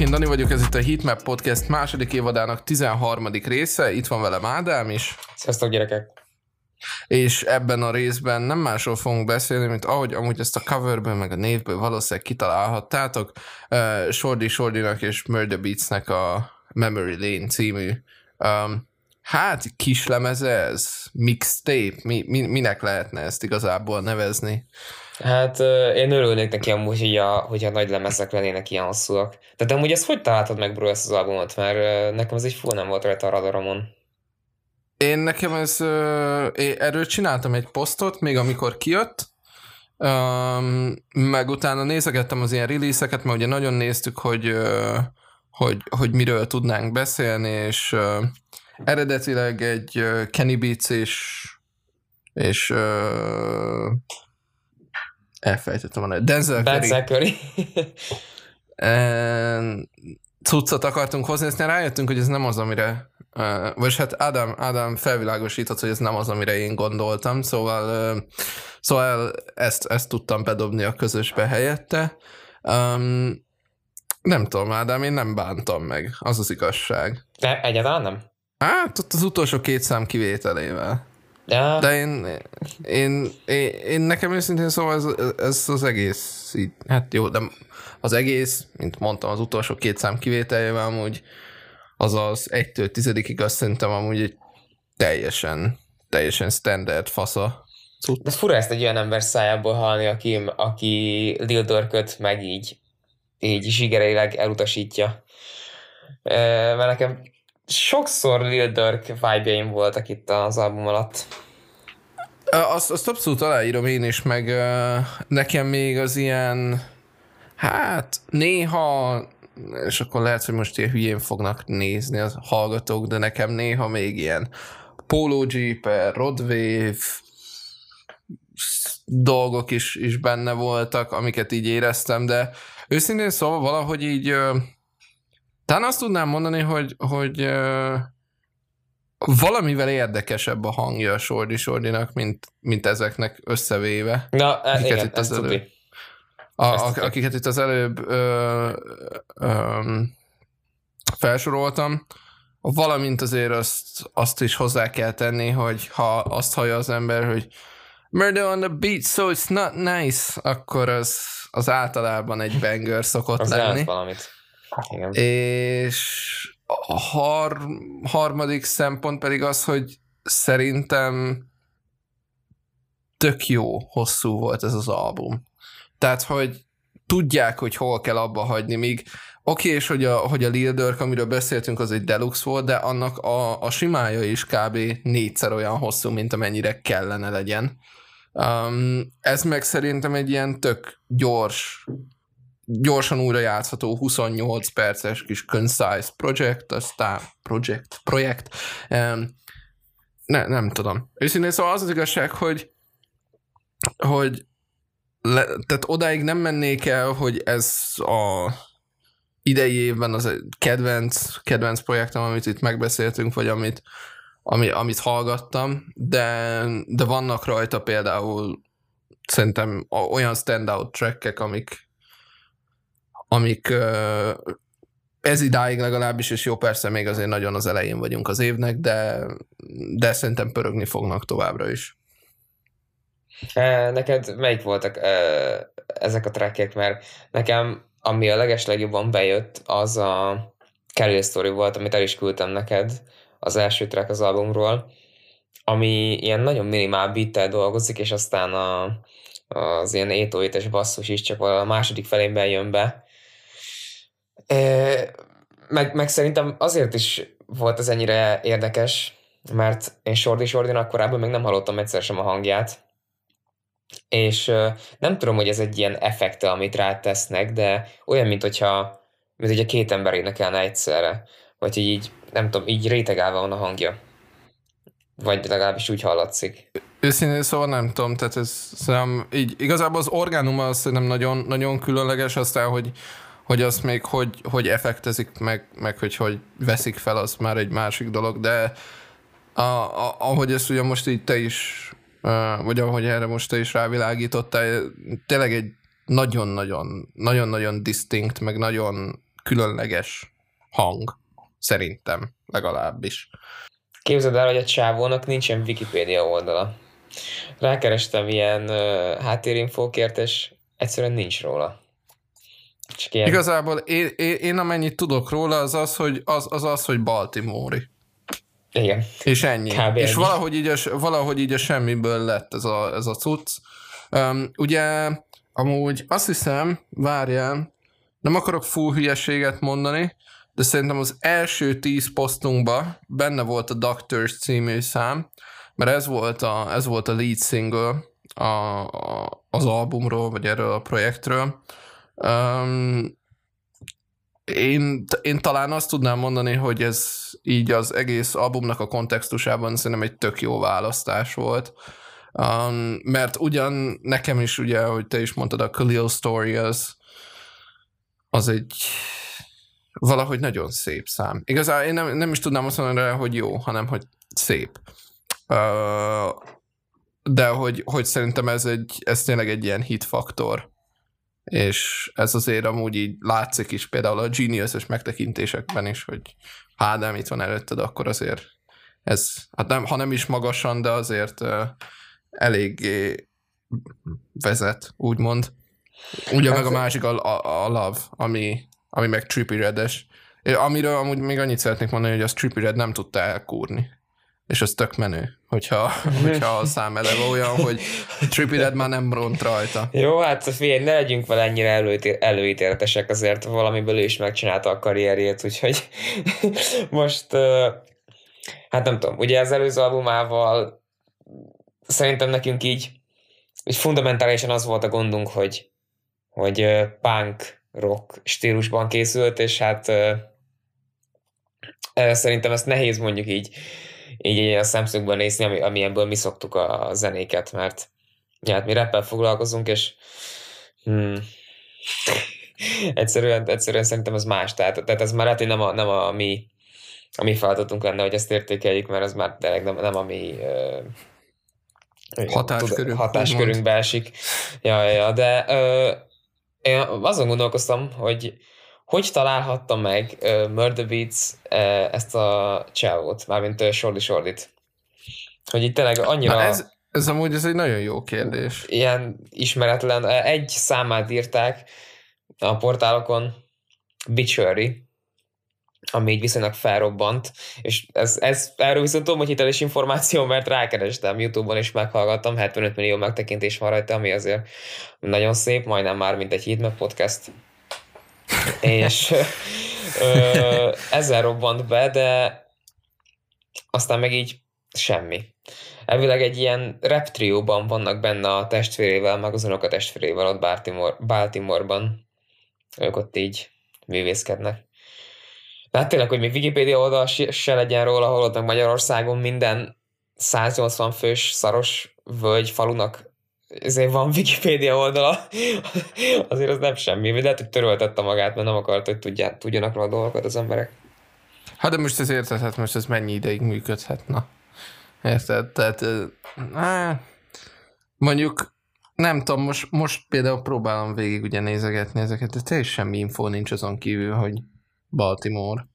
Sziasztok, én Dani vagyok, ez itt a Heatmap Podcast második évadának 13. része, itt van velem Ádám is. Sziasztok gyerekek! És ebben a részben nem másról fogunk beszélni, mint ahogy amúgy ezt a coverből, meg a névből valószínűleg kitalálhattátok, uh, Shorty Shortynak és Murder Beatsnek a Memory Lane című um, hát kislemeze ez, mixtape, mi, mi, minek lehetne ezt igazából nevezni? Hát én örülnék neki amúgy, hogy a, hogyha nagy lemezek lennének ilyen hosszúak. Tehát amúgy ezt hogy találtad meg, bro, ezt az albumot? Mert nekem ez egy full nem volt rajta a radaromon. Én nekem ez, erről csináltam egy posztot, még amikor kijött, um, meg utána nézegettem az ilyen release-eket, mert ugye nagyon néztük, hogy, hogy, hogy miről tudnánk beszélni, és eredetileg egy Kenny Beats és, és elfejtettem a Denzel Curry. Denzel Curry. cuccot akartunk hozni, aztán rájöttünk, hogy ez nem az, amire uh, vagy hát Ádám, Ádám felvilágosított, hogy ez nem az, amire én gondoltam, szóval, uh, szóval ezt, ezt tudtam bedobni a közösbe helyette. Um, nem tudom, Ádám, én nem bántam meg, az az igazság. De egyáltalán nem? Hát, ott az utolsó két szám kivételével. Ja. De én, én, én, én nekem őszintén szóval ez, ez az egész így, hát jó, de az egész, mint mondtam, az utolsó két szám kivételével amúgy az az egytől tizedikig azt szerintem amúgy egy teljesen, teljesen standard fasza. De fura ezt egy olyan ember szájából hallani, aki, aki Lil Durköt meg így, így zsigereileg elutasítja. Mert nekem sokszor Lil Durk vibe voltak itt az album alatt. Azt, azt abszolút aláírom én is, meg nekem még az ilyen, hát néha, és akkor lehet, hogy most ilyen hülyén fognak nézni a hallgatók, de nekem néha még ilyen Polo Jeep, Rodwave dolgok is, is benne voltak, amiket így éreztem, de őszintén szóval valahogy így talán azt tudnám mondani, hogy, hogy valamivel érdekesebb a hangja a Sordi Sordinak, mint, mint ezeknek összevéve. Na, e, akiket igen, itt az előbb, a, a, akiket itt az előbb ö, ö, felsoroltam, valamint azért azt, azt is hozzá kell tenni, hogy ha azt hallja az ember, hogy Murder on the beat, so it's not nice, akkor az, az általában egy banger szokott az lenni. valamit. Igen. És a har, harmadik szempont pedig az, hogy szerintem tök jó hosszú volt ez az album. Tehát, hogy tudják, hogy hol kell abba hagyni, míg oké, és hogy a, hogy a Lil Durk, amiről beszéltünk, az egy deluxe volt, de annak a, a simája is kb. négyszer olyan hosszú, mint amennyire kellene legyen. Um, ez meg szerintem egy ilyen tök gyors gyorsan újra játszható 28 perces kis concise project, aztán project, projekt. Ne, nem tudom. Őszintén szóval az az igazság, hogy hogy le, tehát odáig nem mennék el, hogy ez a idei évben az egy kedvenc, kedvenc projektem, amit itt megbeszéltünk, vagy amit, ami, amit hallgattam, de, de vannak rajta például szerintem olyan standout trackek, amik, amik ez idáig legalábbis, és jó persze még azért nagyon az elején vagyunk az évnek, de, de szerintem pörögni fognak továbbra is. Neked melyik voltak ezek a trackek, mert nekem ami a legeslegjobban bejött, az a Carrie Story volt, amit el is küldtem neked, az első track az albumról, ami ilyen nagyon minimál beat dolgozik, és aztán a, az ilyen 808 basszus is csak a második felén jön be, meg, meg szerintem azért is volt ez ennyire érdekes, mert én Sordi Sordinak korábban még nem hallottam egyszer sem a hangját, és nem tudom, hogy ez egy ilyen effekte, amit rátesznek, de olyan, mint hogyha, mint hogyha két ember énekelne egyszerre, vagy hogy így, nem tudom, így rétegálva van a hangja. Vagy legalábbis úgy hallatszik. Őszintén szóval nem tudom, tehát ez szerintem így, igazából az orgánum az szerintem nagyon, nagyon különleges, aztán, hogy hogy azt még hogy, hogy effektezik, meg, meg hogy hogy veszik fel, az már egy másik dolog, de a, a, ahogy ezt ugye most így te is, vagy ahogy erre most te is rávilágítottál, tényleg egy nagyon-nagyon, nagyon-nagyon distinkt, meg nagyon különleges hang, szerintem legalábbis. Képzeld el, hogy a csávónak nincsen Wikipédia oldala. Rákerestem ilyen uh, háttérinfókért, és egyszerűen nincs róla. Ilyen... Igazából én, én, én, amennyit tudok róla, az az, hogy, az, az, az, hogy Baltimore-i. Igen. És ennyi. Kb. És. Valahogy, így a, valahogy így a semmiből lett ez a, ez a cucc. Um, ugye, amúgy azt hiszem, várjál, nem akarok full hülyeséget mondani, de szerintem az első tíz posztunkban benne volt a Doctors című szám, mert ez volt a, ez volt a lead single a, a, az albumról, vagy erről a projektről. Um, én, én talán azt tudnám mondani, hogy ez így az egész albumnak a kontextusában szerintem egy tök jó választás volt. Um, mert ugyan nekem is ugye, hogy te is mondtad, a Khalil Story az, az egy valahogy nagyon szép szám. Igazán én nem, nem is tudnám azt mondani hogy jó, hanem hogy szép. Uh, de hogy, hogy szerintem ez, egy, ez tényleg egy ilyen hit faktor. És ez azért amúgy így látszik is például a Genius-es megtekintésekben is, hogy nem itt van előtted, akkor azért ez, hát nem, ha nem is magasan, de azért uh, eléggé vezet, úgymond. Ugye meg a másik a, a, a Love, ami, ami meg Trippy Red-es. Amiről amúgy még annyit szeretnék mondani, hogy a Trippy Red nem tudta elkúrni. És az tök menő, hogyha, hogyha a szám eleve olyan, hogy Trippy Red már nem ront rajta. Jó, hát figyelj, ne legyünk vele ennyire előítél, előítéletesek, azért valamiből ő is megcsinálta a karrierjét, úgyhogy most hát nem tudom, ugye az előző albumával szerintem nekünk így, így fundamentálisan az volt a gondunk, hogy, hogy punk rock stílusban készült, és hát szerintem ezt nehéz mondjuk így, így a szemszögben nézni, ami, ami ebből mi szoktuk a, a zenéket, mert ja, hát mi rappel foglalkozunk, és hmm, egyszerűen, egyszerűen szerintem ez más, tehát, tehát ez már hogy nem a, nem a mi a mi feladatunk lenne, hogy ezt értékeljük, mert ez már tényleg nem, nem a mi uh, hatáskörünk, hatáskörünkbe esik. Ja, ja, de uh, én azon gondolkoztam, hogy hogy találhatta meg uh, Murder Beats uh, ezt a csávót, mármint uh, Shorty Shortit? Hogy itt tényleg annyira... Na ez, ez amúgy ez egy nagyon jó kérdés. Ilyen ismeretlen, egy számát írták a portálokon, Bitchery, ami így viszonylag felrobbant, és ez, ez, erről viszont tudom, hogy hiteles információ, mert rákerestem Youtube-on, és meghallgattam, 75 millió megtekintés van rajta, ami azért nagyon szép, majdnem már mint egy Hitmap podcast. És ö, ezzel robbant be, de aztán meg így semmi. Elvileg egy ilyen rap trióban vannak benne a testvérével, meg az unoka testvérével ott Baltimore, Baltimore-ban. Ők ott így művészkednek. De hát tényleg, hogy még Wikipedia oldal se legyen róla, ahol ott Magyarországon minden 180 fős szaros völgy falunak ezért van Wikipedia oldala, azért az nem semmi, de lehet, hogy töröltette magát, mert nem akart, hogy tudják, tudjanak róla dolgokat az emberek. Hát de most ez érted, hát most ez mennyi ideig működhetne? Érted? Tehát, á, mondjuk nem tudom, most, most például próbálom végig ugye nézegetni ezeket, de teljesen semmi info nincs azon kívül, hogy Baltimore,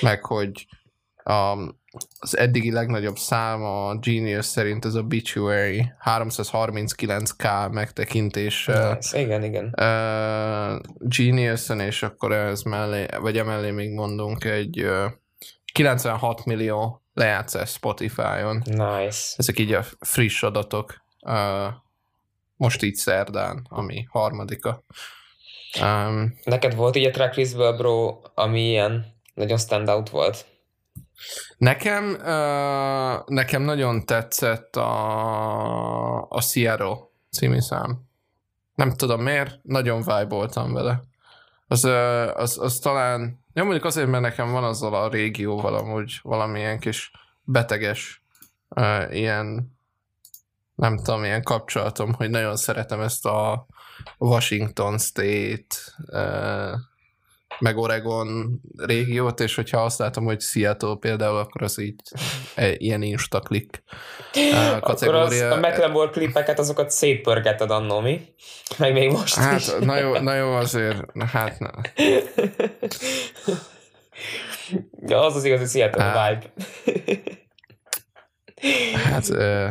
meg hogy a, az eddigi legnagyobb szám a Genius szerint ez a Obituary 339k megtekintéssel. Nice. Igen, igen. Uh, Genius-en, és akkor ez mellé, vagy emellé még mondunk egy uh, 96 millió lejátszás Spotify-on. Nice. Ezek így a friss adatok. Uh, most így szerdán, ami harmadika. Um, Neked volt így a tracklistből, bro, ami ilyen nagyon standout volt? Nekem, uh, nekem nagyon tetszett a, a Sierra című szám. Nem tudom miért, nagyon vibe vele. Az, az, az talán, ja mondjuk azért, mert nekem van azzal a régióval amúgy valamilyen kis beteges uh, ilyen nem tudom, ilyen kapcsolatom, hogy nagyon szeretem ezt a Washington State uh, meg Oregon régiót, és hogyha azt látom, hogy Seattle például, akkor az így e, ilyen instaklik kategória. Akkor az, a McLemore klipeket, azokat szétpörgeted annó, mi? Meg még most hát, is. Na jó, na jó azért, hát na. Ja, az az igazi Seattle hát, vibe. hát... Uh,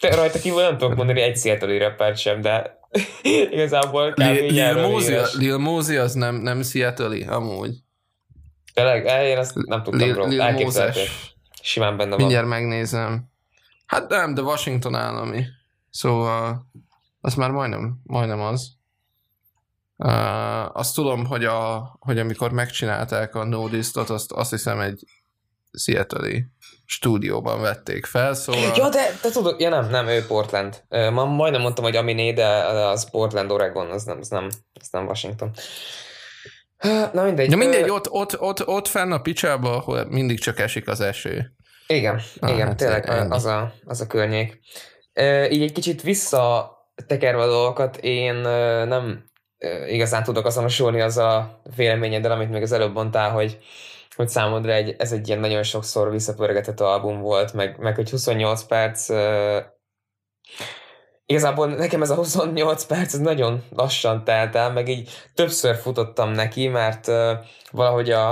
Te rajta kívül nem tudok mondani egy Seattle rappert sem, de igazából kb. Lil, Lil, Lil Mosey az nem, nem Seattle-i, amúgy. Tényleg? Eh, én azt nem tudtam, bro. Lil Moses. Simán benne van. Mindjárt megnézem. Hát nem, de Washington állami. Szóval az már majdnem, majdnem az. Uh, azt tudom, hogy, a, hogy amikor megcsinálták a Nodistot, azt, azt hiszem egy seattle stúdióban vették fel, szóval... Ja, de, de tudod, ja nem, nem, ő Portland. Ma majdnem mondtam, hogy Aminé, de az Portland, Oregon, az nem, az nem, az nem Washington. Na mindegy. Ja, mindegy, ott, ott, ott, ott fenn a picsába, ahol mindig csak esik az eső. Igen, ah, igen, hát tényleg az a, az a környék. Így egy kicsit visszatekerve a dolgokat, én nem igazán tudok azonosulni az a véleményeddel, amit még az előbb mondtál, hogy, hogy számodra egy, ez egy ilyen nagyon sokszor visszapörgetett album volt, meg, meg hogy 28 perc igazából nekem ez a 28 perc ez nagyon lassan telt el, meg így többször futottam neki, mert uh, valahogy a,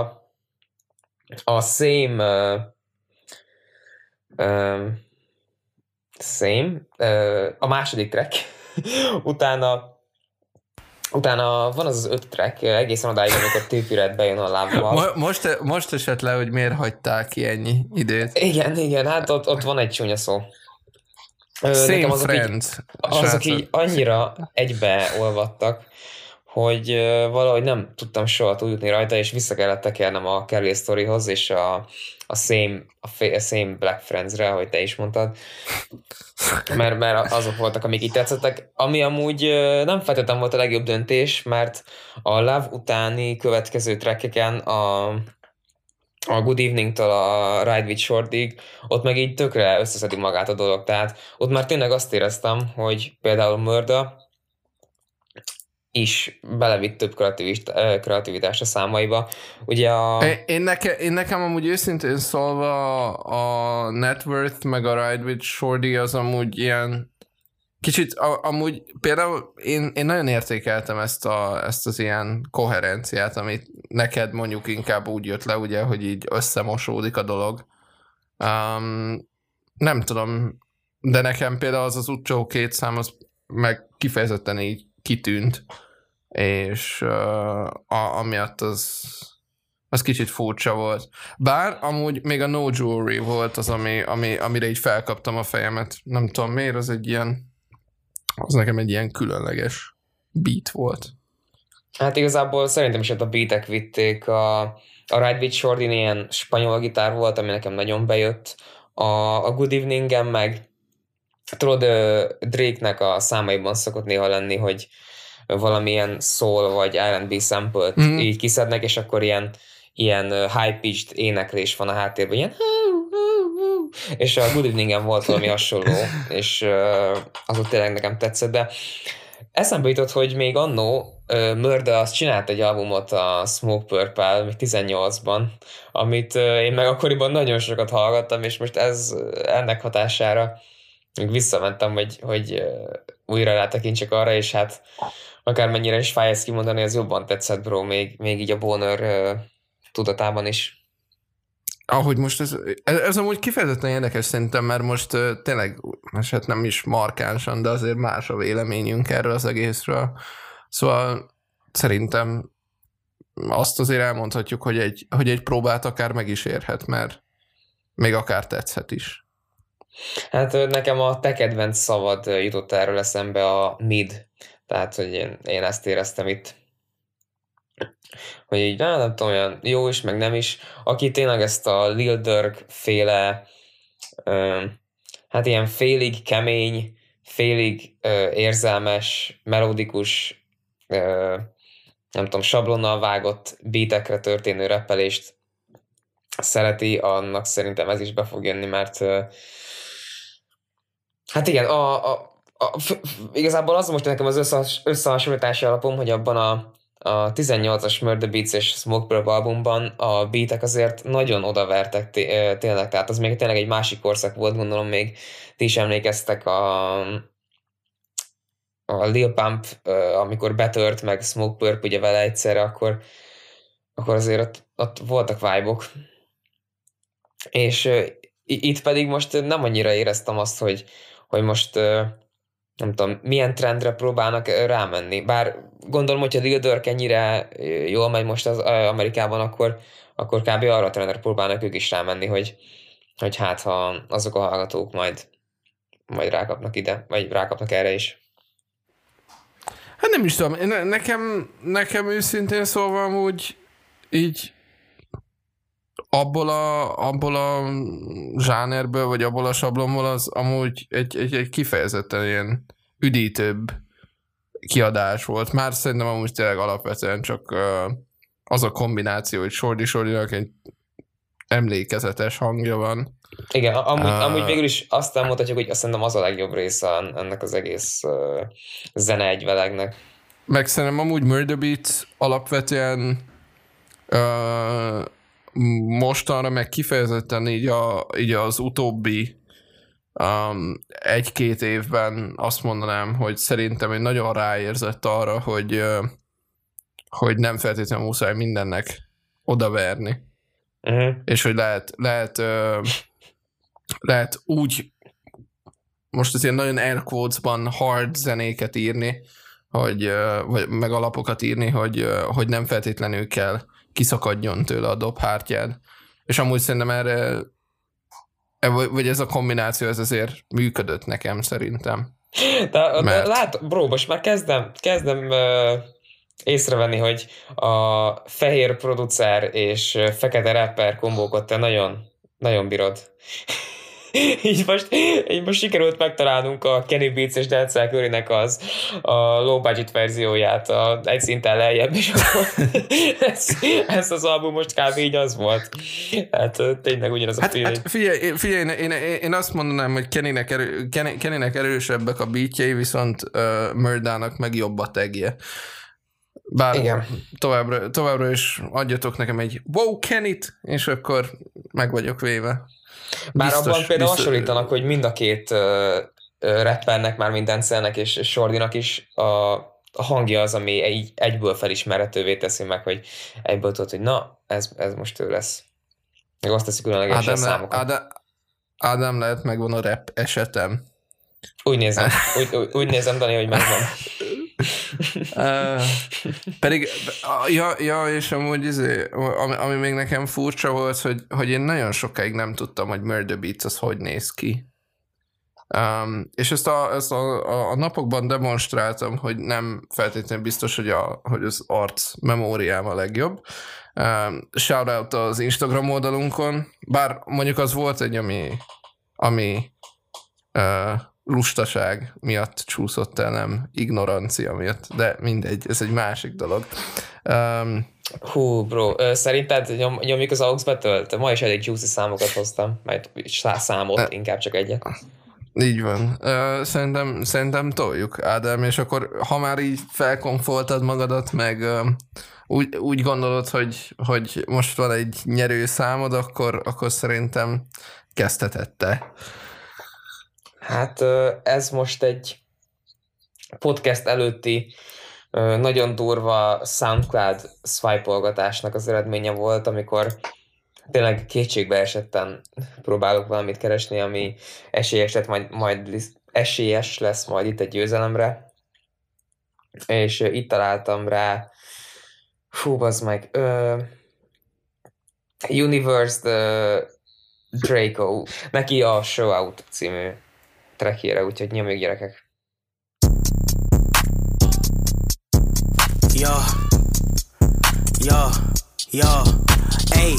a same uh, uh, same uh, a második track utána Utána van az az öt track, egészen odáig, amikor Tőpiret bejön a lábban. Most, most esett le, hogy miért hagyták ki ennyi időt. Igen, igen, hát ott, ott van egy csúnya szó. Same Nekem azok friend. Így, azok így annyira egybeolvadtak, hogy valahogy nem tudtam soha túljutni rajta, és vissza kellett tekernem a Kelly Storyhoz, és a, a, same, a, same Black Friends-re, ahogy te is mondtad, mert, mert azok voltak, amik így tetszettek, ami amúgy nem feltétlenül volt a legjobb döntés, mert a Love utáni következő trackeken a, a Good Evening-től a Ride with Shortig, ott meg így tökre összeszedi magát a dolog, tehát ott már tényleg azt éreztem, hogy például Mörda, is belevitt több kreativitást a számaiba. Ugye a... Én, neke, én nekem amúgy őszintén szólva a Net Worth meg a Ride with Shorty az amúgy ilyen kicsit a, amúgy például én, én nagyon értékeltem ezt, a, ezt az ilyen koherenciát, amit neked mondjuk inkább úgy jött le, ugye, hogy így összemosódik a dolog. Um, nem tudom, de nekem például az az utcsó két szám, az meg kifejezetten így kitűnt és uh, a, amiatt az, az kicsit furcsa volt. Bár amúgy még a No Jewelry volt az, ami, ami, amire így felkaptam a fejemet. Nem tudom miért, az egy ilyen, az nekem egy ilyen különleges beat volt. Hát igazából szerintem is ott a beatek vitték. A, a Ride with Shorty ilyen spanyol gitár volt, ami nekem nagyon bejött. A, a Good evening meg tudod, Drake-nek a számaiban szokott néha lenni, hogy valamilyen soul vagy R&B sample mm. így kiszednek, és akkor ilyen, ilyen high-pitched éneklés van a háttérben, ilyen és a Good evening volt valami hasonló, és az ott tényleg nekem tetszett, de eszembe jutott, hogy még annó Mörde az csinált egy albumot a Smoke Purple, még 18-ban, amit én meg akkoriban nagyon sokat hallgattam, és most ez ennek hatására még visszamentem, hogy, hogy újra rátekintsek arra, és hát akármennyire is fáj ezt kimondani, az jobban tetszett, bro, még, még így a Bonner uh, tudatában is. Ahogy most ez, ez, ez amúgy kifejezetten érdekes szerintem, mert most uh, tényleg, hát nem is markánsan, de azért más a véleményünk erről az egészről. Szóval szerintem azt azért elmondhatjuk, hogy egy, hogy egy próbát akár meg is érhet, mert még akár tetszhet is. Hát nekem a te kedvenc szavad jutott erről eszembe a mid tehát, hogy én, én ezt éreztem itt. Hogy így, nem, nem tudom, olyan jó is, meg nem is. Aki tényleg ezt a Lil Durk féle, ö, hát ilyen félig kemény, félig ö, érzelmes, melodikus, ö, nem tudom, sablonnal vágott beatekre történő repelést szereti, annak szerintem ez is be fog jönni, mert ö, hát igen, a, a, a, f, igazából az most nekem az összehas, összehasonlítási alapom, hogy abban a, a 18-as Murder Beats és Smoke Purp albumban a beatek azért nagyon odavertek tényleg, tehát az még tényleg egy másik korszak volt, gondolom még ti is emlékeztek a, a Lil Pump, amikor betört, meg Smoke Purp ugye vele egyszerre, akkor, akkor azért ott, ott voltak vibe. És itt pedig most nem annyira éreztem azt, hogy, hogy most nem tudom, milyen trendre próbálnak rámenni. Bár gondolom, hogyha Lil Durk ennyire jól megy most az Amerikában, akkor, akkor kb. arra a trendre próbálnak ők is rámenni, hogy, hogy hát ha azok a hallgatók majd, majd rákapnak ide, vagy rákapnak erre is. Hát nem is tudom, nekem, nekem őszintén szólva úgy így abból a, abból a zsánerből, vagy abból a sablomból az amúgy egy, egy, egy kifejezetten ilyen üdítőbb kiadás volt. Már szerintem amúgy tényleg alapvetően csak az a kombináció, hogy Sordi Sordinak egy emlékezetes hangja van. Igen, amúgy, uh, amúgy végül is azt elmondhatjuk, hogy azt szerintem az a legjobb része ennek az egész uh, zene egyvelegnek. Meg szerintem amúgy Murder Beat alapvetően uh, mostanra meg kifejezetten így, a, így az utóbbi um, egy-két évben azt mondanám, hogy szerintem egy nagyon ráérzett arra, hogy, hogy nem feltétlenül muszáj mindennek odaverni. Uh-huh. És hogy lehet, lehet, lehet úgy most az ilyen nagyon air quotes-ban hard zenéket írni, hogy, vagy meg alapokat írni, hogy, hogy nem feltétlenül kell kiszakadjon tőle a dobhártyád. És amúgy szerintem erre, e, vagy ez a kombináció, ez azért működött nekem szerintem. De, Mert... lát, bro, most már kezdem, kezdem uh, észrevenni, hogy a fehér producer és fekete rapper kombókat te nagyon, nagyon bírod. így, most, így most sikerült megtalálnunk a Kenny Beats és Denzel curry az a low budget verzióját a, egy szinten lejjebb, és akkor ez, ez, az album most kb. így az volt. Hát tényleg ugyanaz a hát, hát figyelj, figyelj én, én, én, azt mondanám, hogy Kennynek, erő, Kenny, Kennynek erősebbek a beatjei, viszont uh, Murdának meg jobb a tegje. Bár Igen. Továbbra, továbbra is adjatok nekem egy wow, Kennyt, és akkor meg vagyok véve. Bár biztos, abban például biztos, hasonlítanak, hogy mind a két uh, rappernek, már minden szelnek és Sordinak is a, a hangja az, ami egy, egyből felismerhetővé teszi meg, hogy egyből tudod, hogy na, ez, ez most ő lesz. Meg azt teszi különleges a számokat. Ádám, Ádám lehet megvan a rap esetem. Úgy nézem, úgy, úgy, úgy nézem, Dani, hogy megvan. Uh, pedig, ja, ja, és amúgy izé, ami, ami még nekem furcsa volt, hogy, hogy én nagyon sokáig nem tudtam, hogy Murder Beats az hogy néz ki. Um, és ezt, a, ezt a, a, a napokban demonstráltam, hogy nem feltétlenül biztos, hogy, a, hogy az arc memóriám a legjobb. Um, shoutout az Instagram oldalunkon, bár mondjuk az volt egy, ami, ami uh, lustaság miatt csúszott el, nem ignorancia miatt, de mindegy, ez egy másik dolog. Um, Hú, bro, szerinted nyom, nyomjuk az AUX betölt? Ma is elég juicy számokat hoztam, majd számot, uh, inkább csak egyet. Így van. Szerintem, szerintem toljuk, Ádám, és akkor ha már így felkonfoltad magadat, meg úgy, úgy gondolod, hogy, hogy most van egy nyerő számod, akkor, akkor szerintem kezdhetette. Hát ez most egy podcast előtti nagyon durva SoundCloud swipe az eredménye volt, amikor tényleg kétségbe esetten próbálok valamit keresni, ami esélyes, lett majd, majd esélyes lesz majd itt egy győzelemre. És itt találtam rá, fú, az meg, uh, Universe the Draco, neki a Show Out című trackjére, úgyhogy nyomjuk gyerekek. Ja, ja, ja, hey.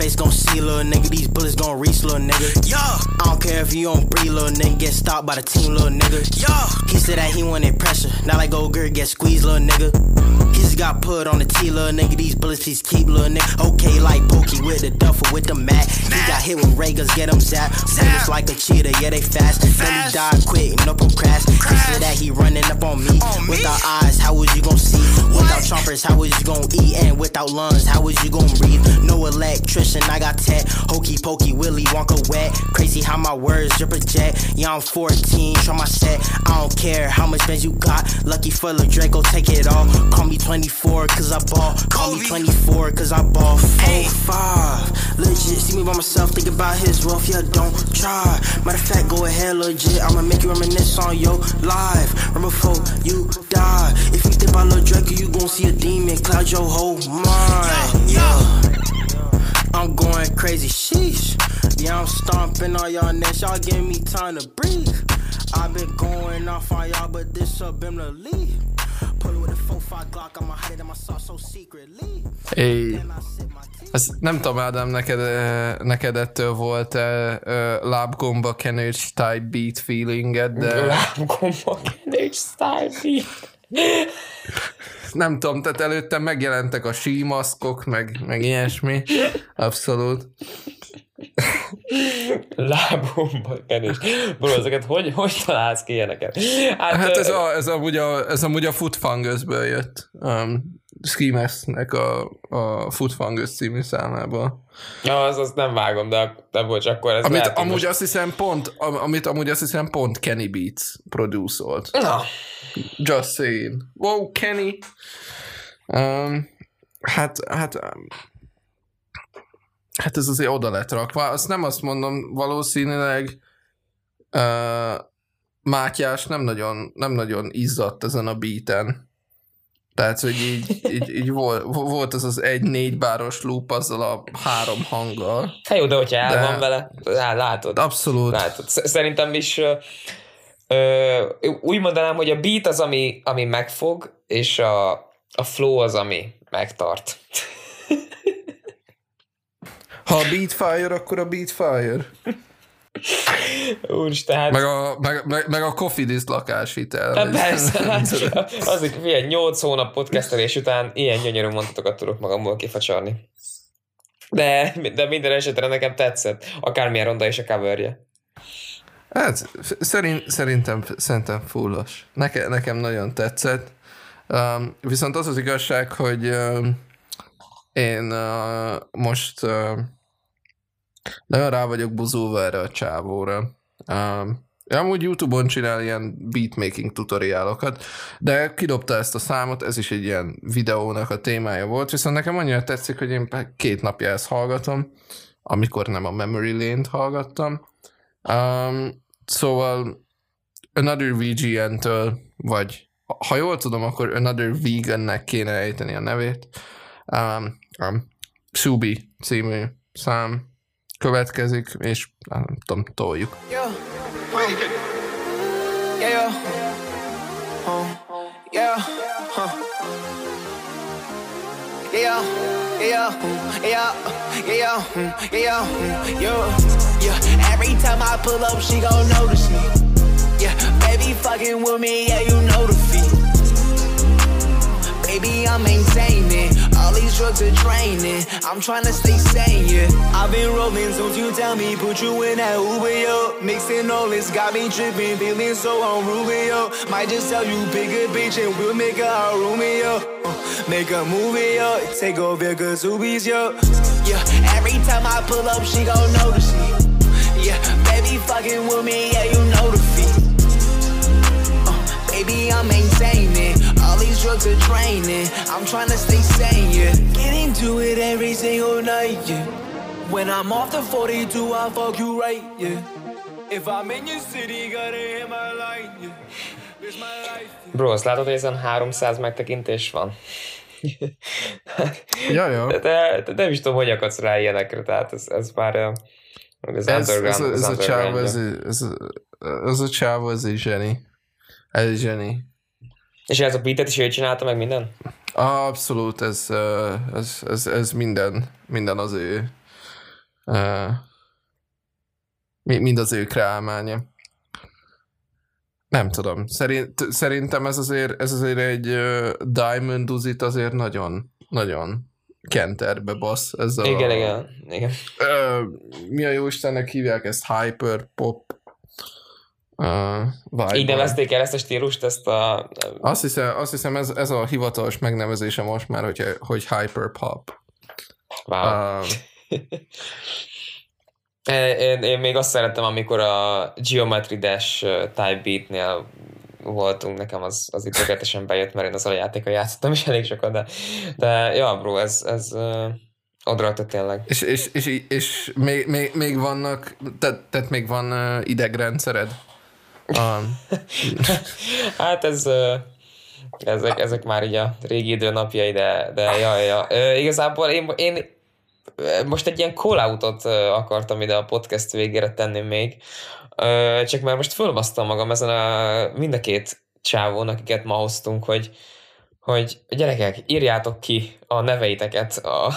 Face gon' see, little nigga. These bullets gon' reach, little nigga. Yo, I don't care if you don't breathe, little nigga. Get stopped by the team, little nigga. Yo, he said that he wanted pressure. Not like old girl get squeezed, little nigga. He just got put on the T, little nigga. These bullets please keep, little nigga. Okay, like Pokey with the duffel with the mat. He got hit with Ray get him zapped. Bullets like a cheetah, yeah, they fast. Then he died quick, no procrast. He said that he running up on me. Without eyes, how was you gon' see? Without chompers, how was you gon' eat? And without lungs, how was you gon' breathe? No I got tech. Hokey pokey, Willy Wonka wet. Crazy how my words drip a jet. Yeah, I'm 14, try my set. I don't care how much bands you got. Lucky for the Draco, take it all. Call me 24, cause I ball. Call me 24, cause I ball. 4-5. Legit, see me by myself, think about his wealth, yeah, don't try. Matter of fact, go ahead, legit. I'ma make you reminisce on your life. Remember before you die. If you think about Lil Draco, you gon' see a demon cloud your whole mind. Yeah. Going crazy, sheesh. Yeah, I'm stomping on y'all necks. Y'all give me time to breathe. I've been going off on y'all, but this subliminally. Pull it with a 4-5 Glock, I'ma hide it in my sauce so secretly. Hey. Then I sip my tea. Ez nem tudom, Ádám, neked, ö, neked ettől volt -e, lábgomba kenős type beat feelinged, de Lábgomba kenés style nem tudom, tehát előtte megjelentek a símaszkok, meg, meg ilyesmi. Abszolút. Lábomba kenés. Bro, ezeket hogy, hogy találsz ki ilyeneket? Hát ez, ö, a, ez, amúgy a, ez amúgy a Foot Fungus-ből jött. Um, Schemes-nek a, a Foot Fungus című számából. Ja, az, azt nem vágom, de, de bocs, akkor ez Amit lehet, amúgy most- azt hiszem pont, am- amit amúgy azt hiszem pont Kenny Beats produceolt. Na, Just saying. Wow, Kenny. Um, hát, hát, um, hát ez azért oda lett rakva. Azt nem azt mondom, valószínűleg uh, Mátyás nem nagyon, nem nagyon izzadt ezen a beaten. Tehát, hogy így, így, így volt, volt az az egy négy báros loop azzal a három hanggal. hát jó, de hogyha el De- van vele, lá, látod. Abszolút. Látod. Sz- Szerintem is ö, úgy mondanám, hogy a beat az, ami, ami megfog, és a, a flow az, ami megtart. Ha a beat fire, akkor a beat fire. Úristen, hát... Meg a, meg, meg, meg a coffee disz lakáshitel. Hát persze, hát, az, hogy milyen 8 hónap podcastelés után ilyen gyönyörű mondatokat tudok magamból kifacsarni. De, de minden esetre nekem tetszett, akármilyen ronda is a coverje. Hát, szerint, szerintem, szerintem fullos. Neke, nekem nagyon tetszett. Um, viszont az az igazság, hogy um, én uh, most uh, nagyon rá vagyok buzulva erre a csávóra. Um, amúgy YouTube-on csinál ilyen beatmaking tutoriálokat, de kidobta ezt a számot, ez is egy ilyen videónak a témája volt, viszont nekem annyira tetszik, hogy én két napja ezt hallgatom, amikor nem a Memory Lane-t hallgattam. Um, szóval Another VGN-től, vagy ha jól tudom, akkor Another Vegan-nek kéne ejteni a nevét. Um, um, Subi című szám következik, és nem tudom, toljuk. Every time I pull up, she gon' notice me. Yeah, baby, fucking with me, yeah, you know the fee. Baby, I'm maintaining. All these drugs are draining. I'm trying to stay sane, yeah. I've been rolling, so you tell me, put you in that Uber, yo. Mixing all this got me tripping, feeling so unruly, yo. Might just tell you, pick a bitch and we'll make our roomie, yo. Make a movie, yo. Take over Kazubi's, yo. Yeah, every time I pull up, she gon' notice me. Yeah, baby, fucking with me, yeah, you know the fee. Uh, baby, I'm maintaining. All these drugs are draining. I'm trying to stay sane, yeah. Get into it every single night, yeah. When I'm off the 42, I fuck you right, yeah. If I'm in your city, gotta hit my line, yeah. Bro, azt látod, hogy ezen 300 megtekintés van? Ja, ja. De, de, de nem is tudom, hogy akadsz rá ilyenekre, tehát ez, ez már ö, az Ez, underground. ez, a- ez az a csáv, ez, ez, ez a csáv, ez egy zseni. Ez egy zseni. És ez a beatet is ő csinálta meg minden? Abszolút, ez, ez, ez, ez minden, minden az ő mind az ő kreálmánya. Nem tudom. Szerint, szerintem ez azért, ez azért egy Diamond Uzit azért nagyon, nagyon kenterbe basz. Ez a, Igen, igen, igen. Mi a jó Istennek hívják ezt? Hyper pop vibe Így nevezték el ezt a stílust, ezt a... Azt hiszem, azt hiszem ez, ez a hivatalos megnevezése most már, hogy, hogy hyper pop. Wow. Uh, Én, én még azt szerettem, amikor a Geometry Dash Type Beat-nél voltunk, nekem az, az itt tökéletesen bejött, mert én az a játéka játszottam is elég sokat, de, de ja, bro, ez, ez odarakta tényleg. és, és, és, és még, még, még vannak, tehát, tehát még van idegrendszered? Um, Hát ez, ezek, ezek már így a régi idő napjai, de, de ja, ja. Uh, igazából én, én ö, most egy ilyen ö, akartam ide a podcast végére tenni még, Ö, csak már most fölbasztam magam ezen a mind a két csávón, akiket ma hoztunk, hogy, hogy gyerekek, írjátok ki a neveiteket a,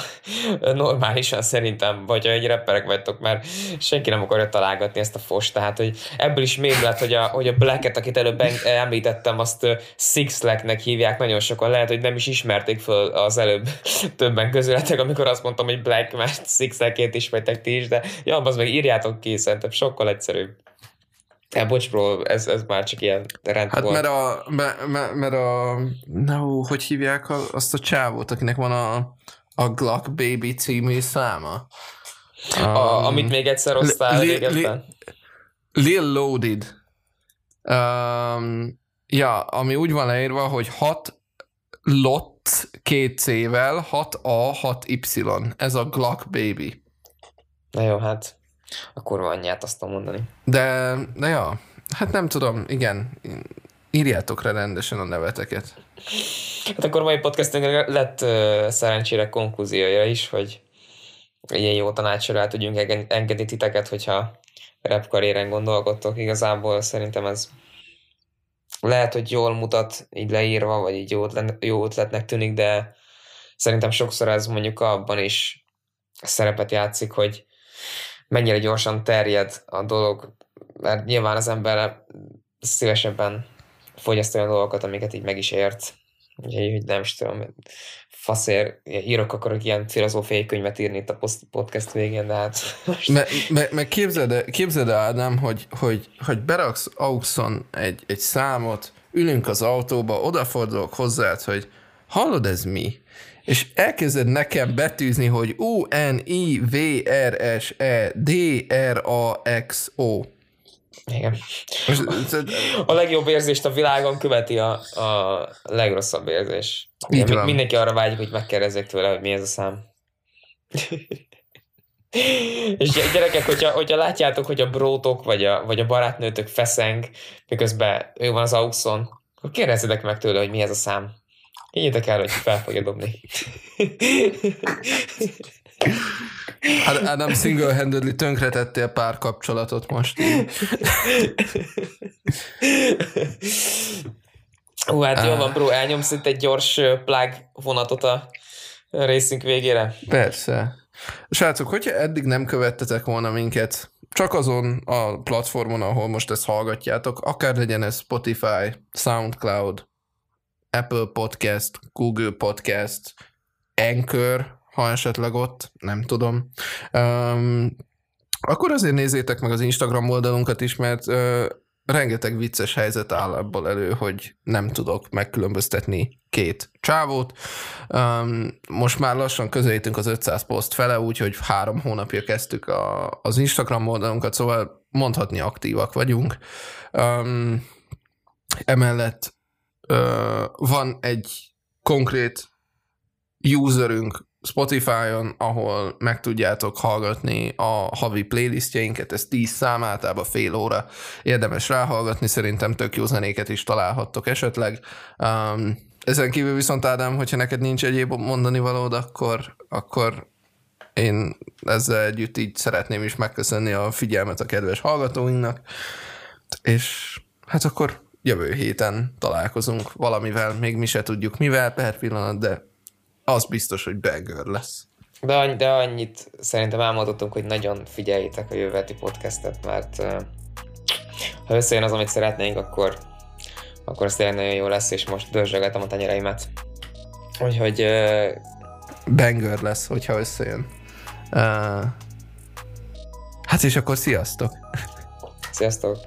normálisan szerintem, vagy egy rapperek vagytok, mert senki nem akarja találgatni ezt a fos, tehát hogy ebből is még lett, hogy a, hogy a Blacket, akit előbb említettem, azt Sixlacknek hívják nagyon sokan, lehet, hogy nem is ismerték föl az előbb többen közületek, amikor azt mondtam, hogy Black, mert Sixlackét ismertek ti is, de ja, az meg írjátok ki, szerintem sokkal egyszerűbb. Ja, bocs, bro, ez, ez már csak ilyen rend hát volt. mert a, mert, mert, a, no, hogy hívják azt a csávót, akinek van a, a Glock Baby című száma? A, amit még egyszer hoztál li- régebben. Lil Loaded. Um, ja, ami úgy van leírva, hogy 6 lot két C-vel, 6A, 6Y. Ez a Glock Baby. Na jó, hát akkor van anyját azt mondani. De, de ja, hát nem tudom, igen, írjátok rá rendesen a neveteket. Hát akkor mai podcastünknek lett uh, szerencsére konklúziója is, hogy ilyen jó tanácsra el tudjunk enge- engedni titeket, hogyha rap karrieren gondolkodtok. Igazából szerintem ez lehet, hogy jól mutat így leírva, vagy így jó, ötlet, jó ötletnek tűnik, de szerintem sokszor ez mondjuk abban is szerepet játszik, hogy mennyire gyorsan terjed a dolog, mert nyilván az ember szívesebben fogyaszt olyan dolgokat, amiket így meg is ért. Úgyhogy hogy nem is tudom, faszér, írok akarok ilyen filozófiai könyvet írni itt a podcast végén, de hát. Meg me, me képzeld, el- képzeld el, Ádám, hogy, hogy, hogy beraksz AUX-on egy, egy számot, ülünk az autóba, odafordulok hozzád, hogy hallod ez mi? És elkezded nekem betűzni, hogy U-N-I-V-R-S-E-D-R-A-X-O. Igen. Most, A legjobb érzést a világon követi a, a legrosszabb érzés. Így Igen, van. Mindenki arra vágyik, hogy megkérdezzék tőle, hogy mi ez a szám. És gy- gyerekek, hogyha, hogyha látjátok, hogy a brótok vagy a, vagy a barátnőtök feszeng, miközben ő van az auxon, akkor kérdezzetek meg tőle, hogy mi ez a szám. Higgyétek el, hogy fel fogja dobni. Hát single-handedly tönkretettél pár kapcsolatot most. Hú, hát jó van, bro, elnyomsz itt egy gyors plug vonatot a részünk végére. Persze. Srácok, hogyha eddig nem követtetek volna minket, csak azon a platformon, ahol most ezt hallgatjátok, akár legyen ez Spotify, SoundCloud, Apple Podcast, Google Podcast, Anchor, ha esetleg ott, nem tudom. Um, akkor azért nézzétek meg az Instagram oldalunkat is, mert uh, rengeteg vicces helyzet áll abból elő, hogy nem tudok megkülönböztetni két csávót. Um, most már lassan közelítünk az 500 poszt fele, úgyhogy három hónapja kezdtük a, az Instagram oldalunkat, szóval mondhatni aktívak vagyunk. Um, emellett uh, van egy konkrét userünk Spotify-on, ahol meg tudjátok hallgatni a havi playlistjeinket, ez 10 szám, általában fél óra érdemes ráhallgatni, szerintem tök jó zenéket is találhattok esetleg. Um, ezen kívül viszont Ádám, hogyha neked nincs egyéb mondani valód, akkor, akkor én ezzel együtt így szeretném is megköszönni a figyelmet a kedves hallgatóinknak, és hát akkor jövő héten találkozunk valamivel, még mi se tudjuk mivel per pillanat, de az biztos, hogy banger lesz. De, annyi, de annyit szerintem elmondottunk, hogy nagyon figyeljétek a jövő heti podcastet, mert ha összejön az, amit szeretnénk, akkor, akkor az tényleg nagyon jó lesz, és most dörzsögetem a tenyereimet. Úgyhogy... Uh, banger lesz, hogyha összejön. Uh, hát és akkor sziasztok! Sziasztok!